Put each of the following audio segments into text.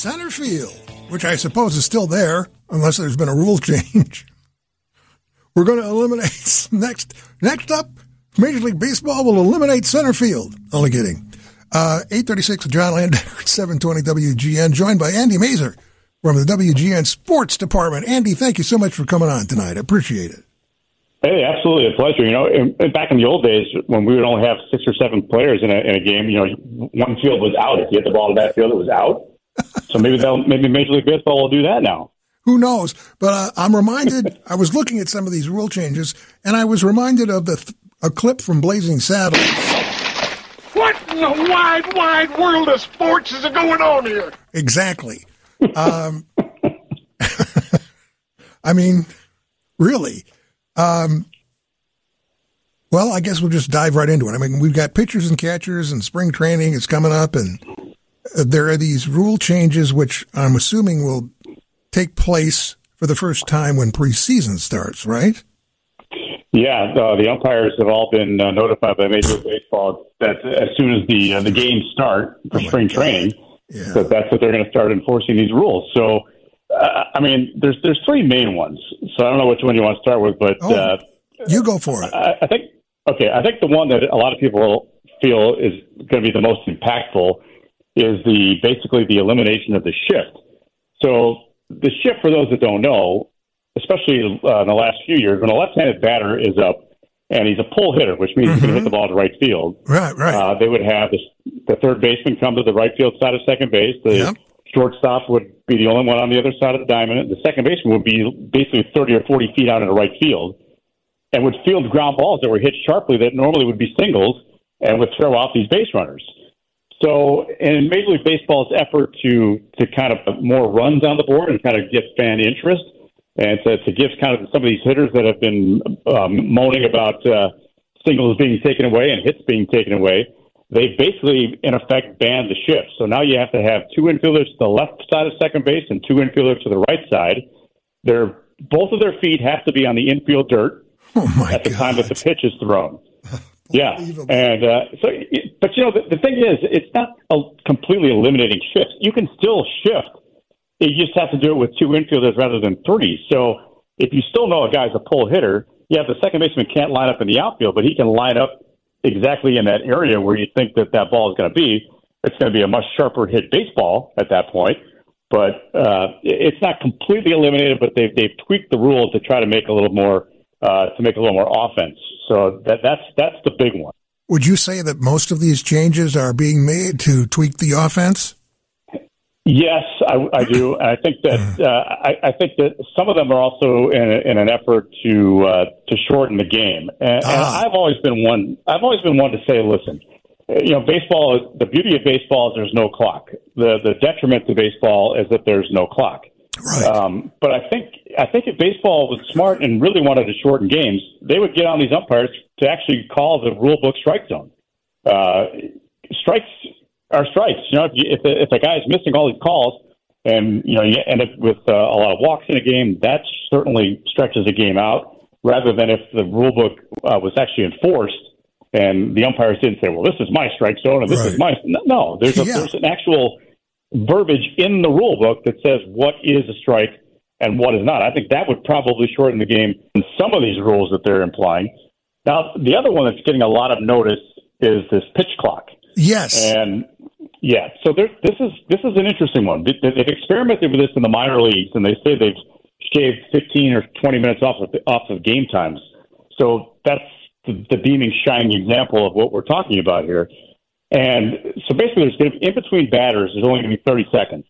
center field, which I suppose is still there unless there's been a rule change. We're going to eliminate next. Next up, Major League Baseball will eliminate center field. Only kidding. Uh, 836 John Land, 720 WGN, joined by Andy Masur from the WGN Sports Department. Andy, thank you so much for coming on tonight. I appreciate it. Hey, absolutely a pleasure. You know, in, back in the old days when we would only have six or seven players in a, in a game, you know, one field was out. If you hit the ball in that field, it was out. So maybe they'll maybe Major League Baseball will do that now. Who knows? But uh, I'm reminded. I was looking at some of these rule changes, and I was reminded of the th- a clip from Blazing Saddles. What in the wide, wide world of sports is going on here? Exactly. Um, I mean, really. Um, well, I guess we'll just dive right into it. I mean, we've got pitchers and catchers, and spring training is coming up, and there are these rule changes, which I'm assuming will take place for the first time when preseason starts, right? Yeah, uh, the umpires have all been uh, notified by Major League Baseball that as soon as the uh, the games start for oh spring God. training, yeah. that that's what they're going to start enforcing these rules. So, uh, I mean, there's there's three main ones. So I don't know which one you want to start with, but oh, uh, you go for it. I, I think okay. I think the one that a lot of people feel is going to be the most impactful is the basically the elimination of the shift. So the shift, for those that don't know, especially uh, in the last few years, when a left-handed batter is up and he's a pull hitter, which means mm-hmm. he's going to hit the ball to right field. Right, right. Uh, they would have the, the third baseman come to the right field side of second base. The yep. shortstop would be the only one on the other side of the diamond. The second baseman would be basically 30 or 40 feet out in the right field and would field ground balls that were hit sharply that normally would be singles and would throw off these base runners. So, in Major League Baseball's effort to to kind of put more runs on the board and kind of get fan interest, and to, to give kind of some of these hitters that have been um, moaning about uh, singles being taken away and hits being taken away, they basically, in effect, banned the shift. So now you have to have two infielders to the left side of second base and two infielders to the right side. They're both of their feet have to be on the infield dirt oh at the God. time that the pitch is thrown. Yeah, and uh, so, but you know, the, the thing is, it's not a completely eliminating shifts. You can still shift you just have to do it with two infielders rather than three. So if you still know a guy's a pull hitter, yeah, the second baseman can't line up in the outfield, but he can line up exactly in that area where you think that that ball is going to be. It's going to be a much sharper hit baseball at that point. But uh, it's not completely eliminated, but they've they've tweaked the rule to try to make a little more uh, to make a little more offense. So that that's that's the big one. Would you say that most of these changes are being made to tweak the offense? Yes, I, I do. I think that uh, I, I, think that some of them are also in, a, in an effort to uh, to shorten the game. And, ah. and, I've always been one. I've always been one to say, listen, you know, baseball. The beauty of baseball is there's no clock. The the detriment to baseball is that there's no clock. Right. Um, but I think I think if baseball was smart and really wanted to shorten games, they would get on these umpires to actually call the rule book strike zone. Uh, strikes are strikes. You know, if, you, if, a, if a guy is missing all these calls and, you know, you end up with uh, a lot of walks in a game, that certainly stretches a game out rather than if the rule book uh, was actually enforced and the umpires didn't say, well, this is my strike zone and this right. is my. No, there's, a, yeah. there's an actual verbiage in the rule book that says what is a strike and what is not. I think that would probably shorten the game in some of these rules that they're implying. Now, the other one that's getting a lot of notice is this pitch clock. Yes. And yeah, so there, this is this is an interesting one. They've experimented with this in the minor leagues, and they say they've shaved 15 or 20 minutes off of off of game times. So that's the, the beaming, shining example of what we're talking about here. And so basically, there's going to in between batters. There's only going to be 30 seconds.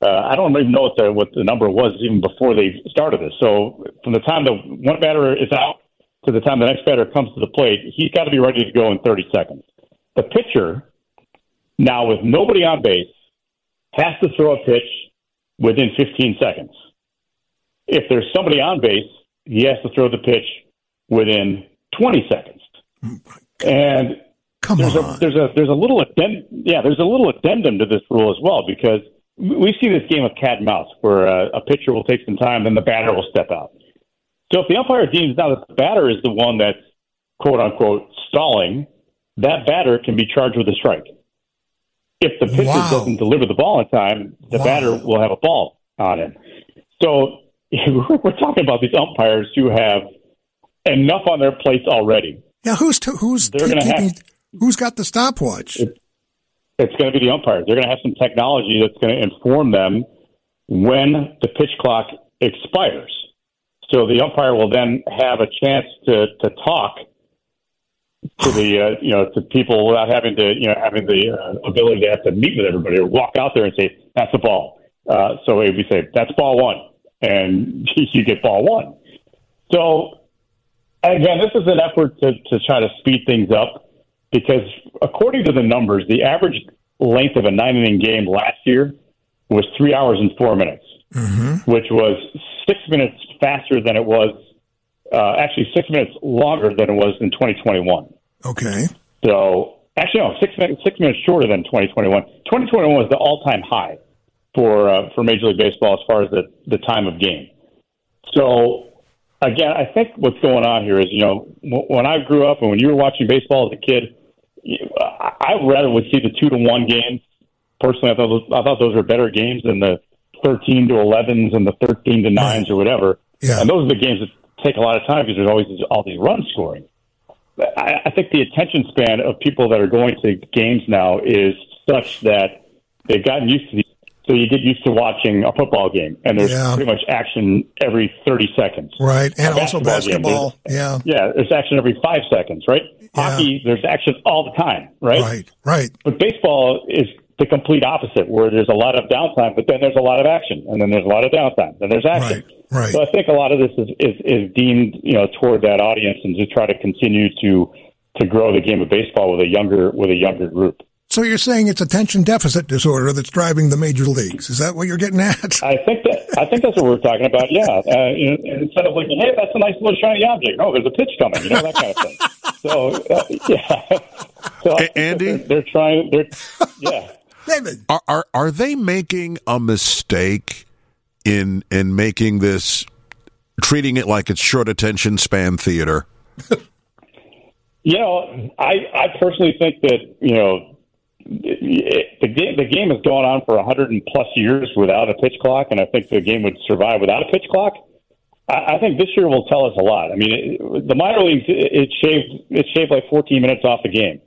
Uh, I don't even know what the what the number was even before they started this. So from the time the one batter is out to the time the next batter comes to the plate, he's got to be ready to go in 30 seconds. The pitcher now, with nobody on base, has to throw a pitch within 15 seconds. If there's somebody on base, he has to throw the pitch within 20 seconds. And Come there's on. a there's a there's a little addendum, yeah there's a little addendum to this rule as well because we see this game of cat and mouse where a, a pitcher will take some time, then the batter will step out. So if the umpire deems now that the batter is the one that's quote unquote stalling, that batter can be charged with a strike. if the pitcher Wow. doesn't deliver the ball in time, the Wow. batter will have a ball on him. So we're talking about these umpires who have enough on their plates already. Yeah, who's t- who's They're keeping? have- who's got the stopwatch? It's going to be the umpires. They're going to have some technology that's going to inform them when the pitch clock expires. So the umpire will then have a chance to, to talk to the uh, you know to people without having to you know having the uh, ability to have to meet with everybody or walk out there and say that's the ball. Uh, so if we say that's ball one, and you get ball one. So again, this is an effort to, to try to speed things up because according to the numbers, the average length of a nine inning game last year was three hours and four minutes, which was six minutes faster than it was, uh, actually six minutes longer than it was in 2021. Okay. So actually, no, six minutes, six minutes shorter than 2021. 2021 was the all-time high for uh, for Major League Baseball as far as the the time of game. So again, I think what's going on here is, you know, when I grew up and when you were watching baseball as a kid, I I rather would see the two to one games. Personally, I thought those, I thought those were better games than the 13 to 11s and the 13 to 9s or whatever. Yeah. And those are the games that take a lot of time because there's always all these run scoring. I, I think the attention span of people that are going to games now is such that they've gotten used to these. So you get used to watching a football game, and there's Yeah. pretty much action every 30 seconds. Right, and A also basketball basketball. Yeah. Yeah, there's action every five seconds, right? Hockey, there's action all the time, right? Right. Right. But baseball is the complete opposite, where there's a lot of downtime, but then there's a lot of action, and then there's a lot of downtime, then there's action. Right. Right. So I think a lot of this is, is, is deemed, you know, toward that audience, and to try to continue to to grow the game of baseball with a younger with a younger group. So you're saying it's attention deficit disorder that's driving the major leagues? Is that what you're getting at? I think that I think that's what we're talking about. Yeah, uh, you know, instead of looking, hey, that's a nice little shiny object. Oh, there's a pitch coming. You know that kind of thing. So uh, yeah, so I think that Andy? they're, they're trying. They're yeah. David. Are, are are they making a mistake in in making this treating it like it's short attention span theater? You know, I I personally think that you know the game the game has gone on for a hundred and plus years without a pitch clock, and I think the game would survive without a pitch clock. I, I think this year will tell us a lot. I mean, it, the minor leagues it, it shaved it shaved like 14 minutes off the game,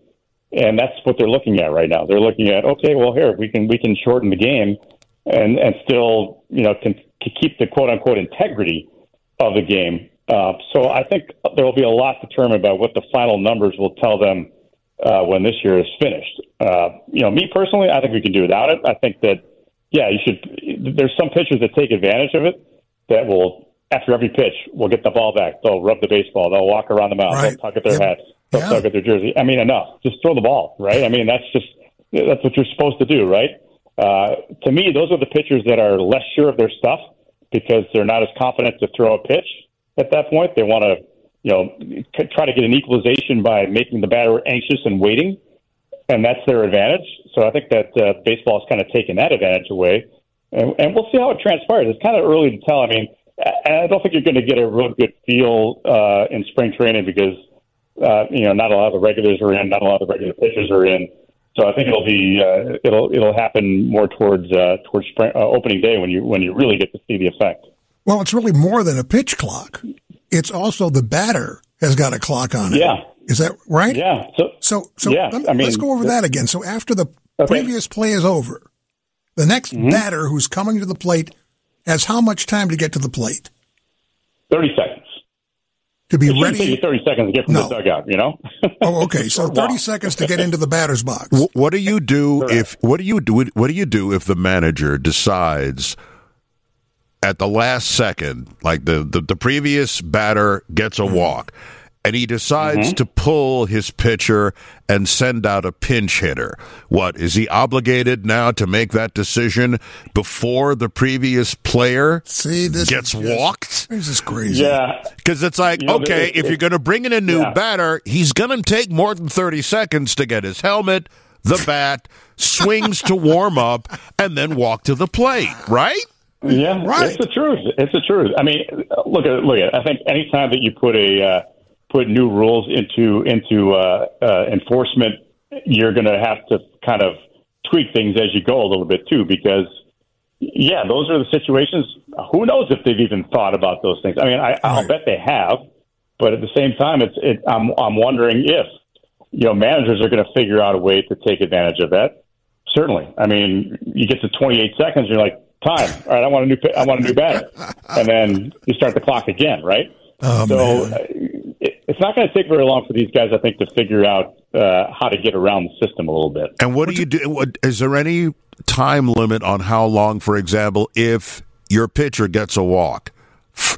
and that's what they're looking at right now. They're looking at okay, well here we can we can shorten the game, and and still you know can, can keep the quote unquote integrity of the game. Uh, so I think there will be a lot determined by what the final numbers will tell them uh, when this year is finished. Uh, you know, me personally, I think we can do without it. I think that yeah, you should. There's some pitchers that take advantage of it that will after every pitch will get the ball back. They'll rub the baseball. They'll walk around the mound. Right. They'll tug at their Yep. hat. They'll Yeah. tug at their jersey. I mean, enough. Just throw the ball, right? I mean, that's just that's what you're supposed to do, right? Uh, to me, those are the pitchers that are less sure of their stuff because they're not as confident to throw a pitch at that point. They want to, you know, try to get an equalization by making the batter anxious and waiting, and that's their advantage. So I think that uh, baseball has kind of taken that advantage away, and, and we'll see how it transpires. It's kind of early to tell. I mean, I don't think you're going to get a real good feel uh, in spring training because uh, you know not a lot of the regulars are in, not a lot of the regular pitchers are in. So I think it'll be uh, it'll it'll happen more towards uh, towards spring, uh, opening day when you when you really get to see the effect. Well, it's really more than a pitch clock. It's also the batter has got a clock on it. Yeah. Is that right? Yeah. So So, so Yeah, let, I mean, us go over that again. So after the Okay. previous play is over, the next Mm-hmm. batter who's coming to the plate has how much time to get to the plate thirty seconds. to be It shouldn't take ready? you thirty seconds to get from No. the dugout. You know. Oh, okay. So thirty walk. seconds to get into the batter's box. What do you do Correct. if what do you do what do you do if the manager decides at the last second, like the the, the previous batter gets a walk, and he decides mm-hmm. to pull his pitcher and send out a pinch hitter? What is he obligated now to make that decision before the previous player See, this gets is just- walked? This is crazy. yeah. Because it's like, You know, okay, it- if it- you're going to bring in a new Yeah. batter, he's going to take more than 30 seconds to get his helmet, the bat, swings to warm up, and then walk to the plate, right? Yeah, Right. It's the truth. It's the truth. I mean, look at look at. I think anytime that you put a uh, put new rules into into uh, uh, enforcement, you're going to have to kind of tweak things as you go a little bit too, because yeah, those are the situations. Who knows if they've even thought about those things? I mean, I, I'll bet they have, but at the same time, it's it, I'm I'm wondering if you know managers are going to figure out a way to take advantage of that. Certainly, I mean, you get to 28 seconds, you're like, time. All right, I want a new I want a new batter, and then you start the clock again, right? Oh, so man. uh, it's not going to take very long for these guys, I think, to figure out uh, how to get around the system a little bit. And what do you do? What, is there any time limit on how long, for example, if your pitcher gets a walk?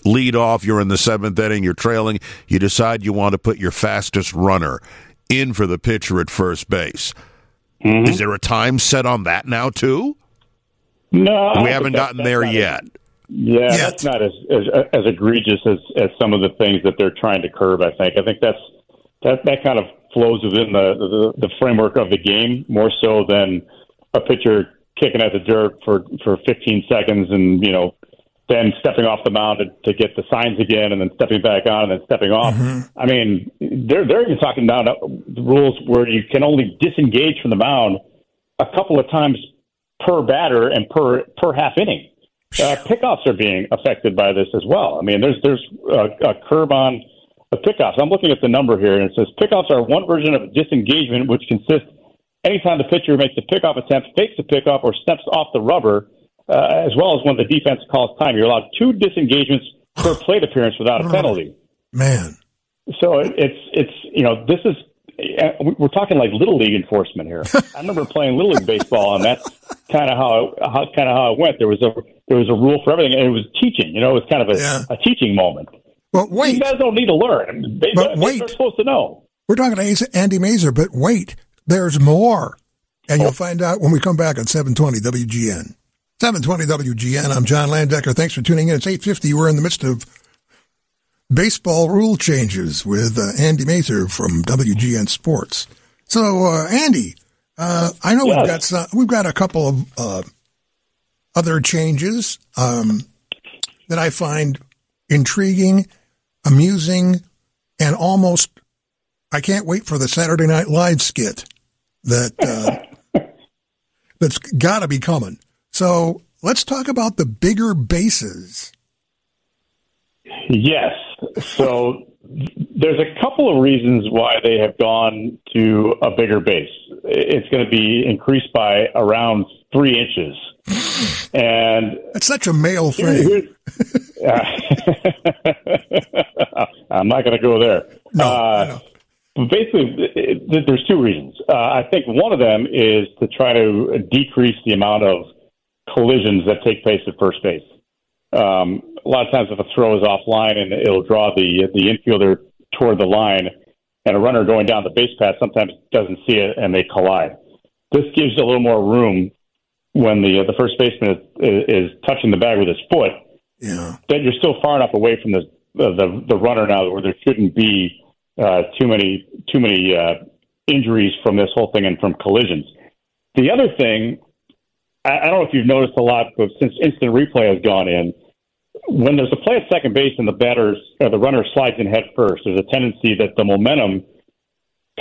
Lead off, you're in the seventh inning, you're trailing, you decide you want to put your fastest runner in for the pitcher at first base. Is there a time set on that now, too? No, I We haven't gotten that's there not as- yet. Yeah, Yet. that's not as, as as egregious as as some of the things that they're trying to curb. I think. I think that's that that kind of flows within the the, the framework of the game more so than a pitcher kicking at the dirt for for 15 seconds and you know then stepping off the mound to, to get the signs again and then stepping back on and then stepping off. Mm-hmm. I mean, they're they're even talking down the uh, rules where you can only disengage from the mound a couple of times per batter and per per half inning. Uh, pickoffs are being affected by this as well. I mean, there's there's a, a curb on the pickoffs. I'm looking at the number here, and it says pickoffs are one version of disengagement, which consists anytime the pitcher makes a pickoff attempt, fakes a pickoff, or steps off the rubber, uh, as well as when the defense calls time. You're allowed two disengagements per plate appearance without a penalty. Man. So it- it's it's you know this is we're talking like little league enforcement here. I remember playing little league baseball, and that's kind of how, how kind of how it went. There was a there was a rule for everything, and it was teaching. You know, it was kind of a, Yeah. a teaching moment. Well, You wait. guys don't need to learn. They, But they, wait. They're supposed to know. We're talking to Andy Masur, but wait, there's more. And you'll find out when we come back on 720 WGN. 720 WGN. I'm John Landecker. Thanks for tuning in. It's 850. We're in the midst of baseball rule changes with uh, Andy Masur from WGN Sports. So, uh, Andy, uh, I know we've got some, we've got a couple of uh, other changes um, that I find intriguing, amusing, and almost I can't wait for the Saturday Night Live skit that uh, that's got to be coming. So let's talk about the bigger bases. Yes. So there's a couple of reasons why they have gone to a bigger base. It's going to be increased by around three inches, and That's such a male thing. Uh, I'm not going to go there. No, Uh, no. but basically, it, it, there's two reasons. Uh, I think one of them is to try to decrease the amount of collisions that take place at first base. Um, a lot of times, if a throw is offline and it'll draw the the infielder toward the line, and a runner going down the base path sometimes doesn't see it and they collide. This gives a little more room when the uh, the first baseman is, is, touching the bag with his foot Yeah. that you're still far enough away from the the, the, the runner now where there shouldn't be uh, too many too many uh, injuries from this whole thing and from collisions. The other thing, I, I don't know if you've noticed a lot, but since instant replay has gone in, when there's a play at second base and the batters or the runner slides in head first, there's a tendency that the momentum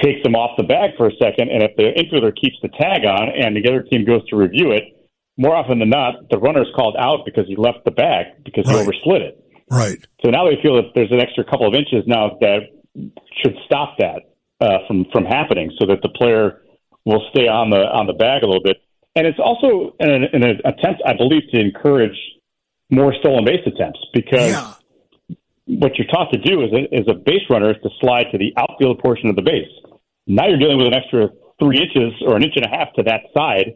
takes them off the bag for a second, and if the infielder keeps the tag on and the other team goes to review it, more often than not, the runner's called out because he left the bag because he overslid it. Right. So now they feel that there's an extra couple of inches now that should stop that uh, from from happening, so that the player will stay on the on the bag a little bit. And it's also an, an attempt, I believe, to encourage more stolen base attempts because Yeah. what you're taught to do as a, as a base runner is to slide to the outfield portion of the base. Now you're dealing with an extra three inches or an inch and a half to that side,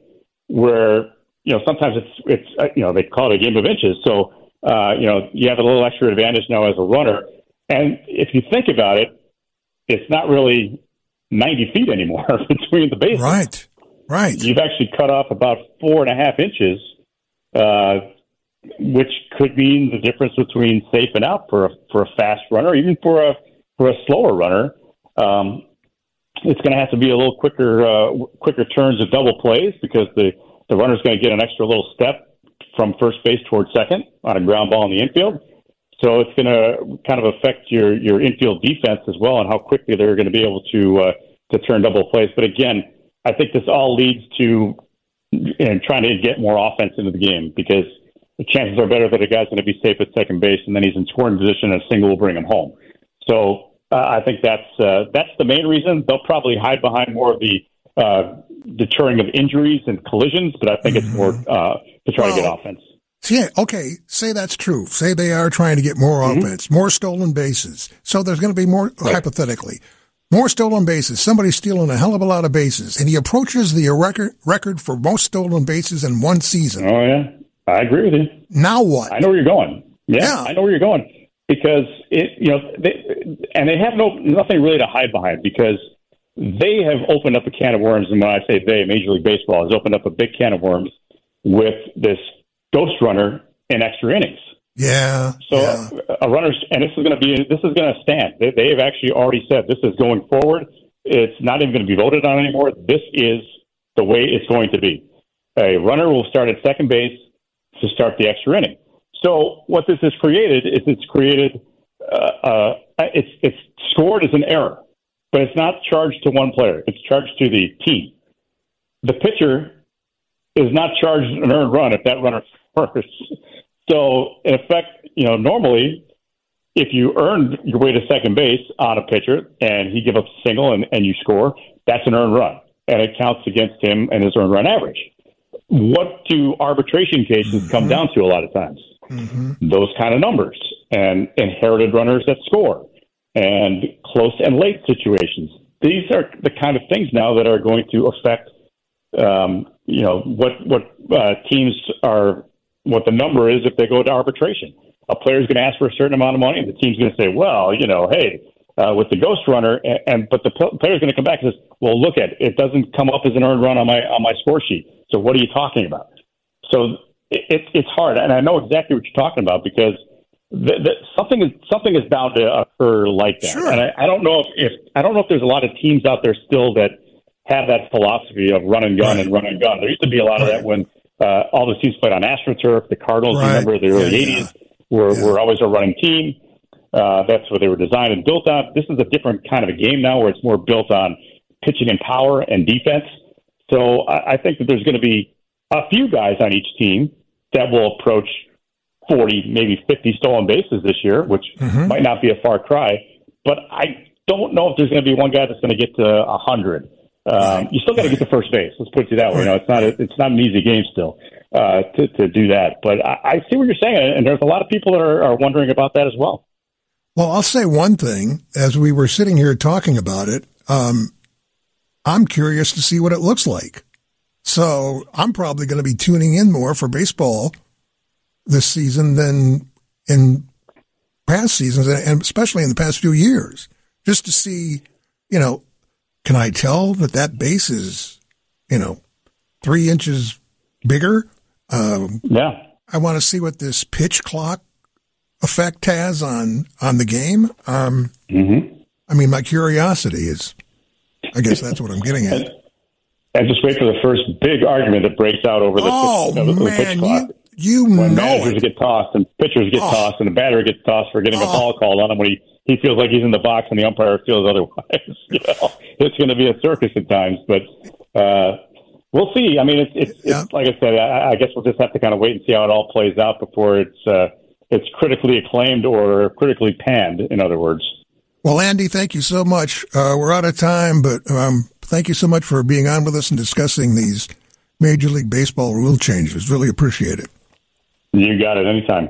where you know sometimes it's it's uh, you know they call it a game of inches. So uh, you know you have a little extra advantage now as a runner. And if you think about it, it's not really 90 feet anymore between the bases Right. Right. you've actually cut off about four and a half inches, uh, which could mean the difference between safe and out for a, for a fast runner, even for a for a slower runner. Um, it's going to have to be a little quicker uh, quicker turns of double plays because the the runner's going to get an extra little step from first base towards second on a ground ball in the infield. So it's going to kind of affect your your infield defense as well, and how quickly they're going to be able to uh, to turn double plays. But again, I think this all leads to and trying to get more offense into the game because the chances are better that a guy's going to be safe at second base and then he's in scoring position and a single will bring him home. So uh, I think that's uh, that's the main reason. They'll probably hide behind more of the uh, deterring of injuries and collisions, but I think it's more uh, to try well, to get offense. Yeah, okay. Say that's true. Say they are trying to get more mm-hmm. offense, more stolen bases. So there's going to be more, right. hypothetically, more stolen bases. Somebody's stealing a hell of a lot of bases, and he approaches the record record for most stolen bases in one season. Oh yeah, I agree with you. Now what? I know where you're going. Yeah, yeah. I know where you're going because it, you know, they, and they have no nothing really to hide behind because they have opened up a can of worms. And when I say they, Major League Baseball has opened up a big can of worms with this ghost runner in extra innings. Yeah. So yeah. Uh, a runner, and this is going to be this is going to stand. They, they have actually already said this is going forward. It's not even going to be voted on anymore. This is the way it's going to be. A runner will start at second base to start the extra inning. So what this has created is it's created uh, uh, it's it's scored as an error, but it's not charged to one player. It's charged to the team. The pitcher is not charged an earned run if that runner scores. So in effect, you know, normally if you earned your way to second base on a pitcher and he give up a single and, and you score, that's an earned run. And it counts against him and his earned run average. What do arbitration cases mm-hmm. come down to a lot of times? Mm-hmm. Those kind of numbers and inherited runners that score and close and late situations. These are the kind of things now that are going to affect, um, you know, what what uh, teams are, what the number is if they go to arbitration. A player is going to ask for a certain amount of money, and the team's going to say, well, you know, hey, uh, with the ghost runner, and, and but the player's going to come back and says, well, look at it, it doesn't come up as an earned run on my on my score sheet. So what are you talking about? So it, it's hard, and I know exactly what you're talking about because the, the, something is something is bound to occur like that. Sure. And I, I don't know if, if I don't know if there's a lot of teams out there still that have that philosophy of run and gun right. and run and gun. There used to be a lot right. of that when uh, all the teams played on AstroTurf. The Cardinals, right. remember the early yeah, '80s, yeah. were yeah. were always a running team. Uh, that's what they were designed and built on. This is a different kind of a game now, where it's more built on pitching and power and defense. So I, I think that there's going to be a few guys on each team that will approach 40, maybe 50 stolen bases this year, which mm-hmm. might not be a far cry. But I don't know if there's going to be one guy that's going to get to 100. Um, you still got to get to first base. Let's put it that way. You know, it's not a, it's not an easy game still uh, to to do that. But I, I see what you're saying, and there's a lot of people that are, are wondering about that as well. Well, I'll say one thing as we were sitting here talking about it. Um, I'm curious to see what it looks like. So I'm probably going to be tuning in more for baseball this season than in past seasons, and especially in the past few years, just to see, you know, can I tell that that base is, you know, three inches bigger? Um, yeah. I want to see what this pitch clock effect has on on the game. Um, mm-hmm. I mean, my curiosity is, I guess that's what I'm getting at. And just wait for the first big argument that breaks out over the, oh, pitch, uh, the man, pitch clock. You, you when know managers it. get tossed and pitchers get oh. tossed and the batter gets tossed for getting oh. a ball called on him when he, he feels like he's in the box and the umpire feels otherwise. you know, it's going to be a circus at times, but uh, we'll see. I mean, it's, it's, yeah. it's like I said. I, I guess we'll just have to kind of wait and see how it all plays out before it's uh, it's critically acclaimed or critically panned. In other words. Well, Andy, thank you so much. Uh, we're out of time, but um, thank you so much for being on with us and discussing these Major League Baseball rule changes. Really appreciate it. You got it. Anytime.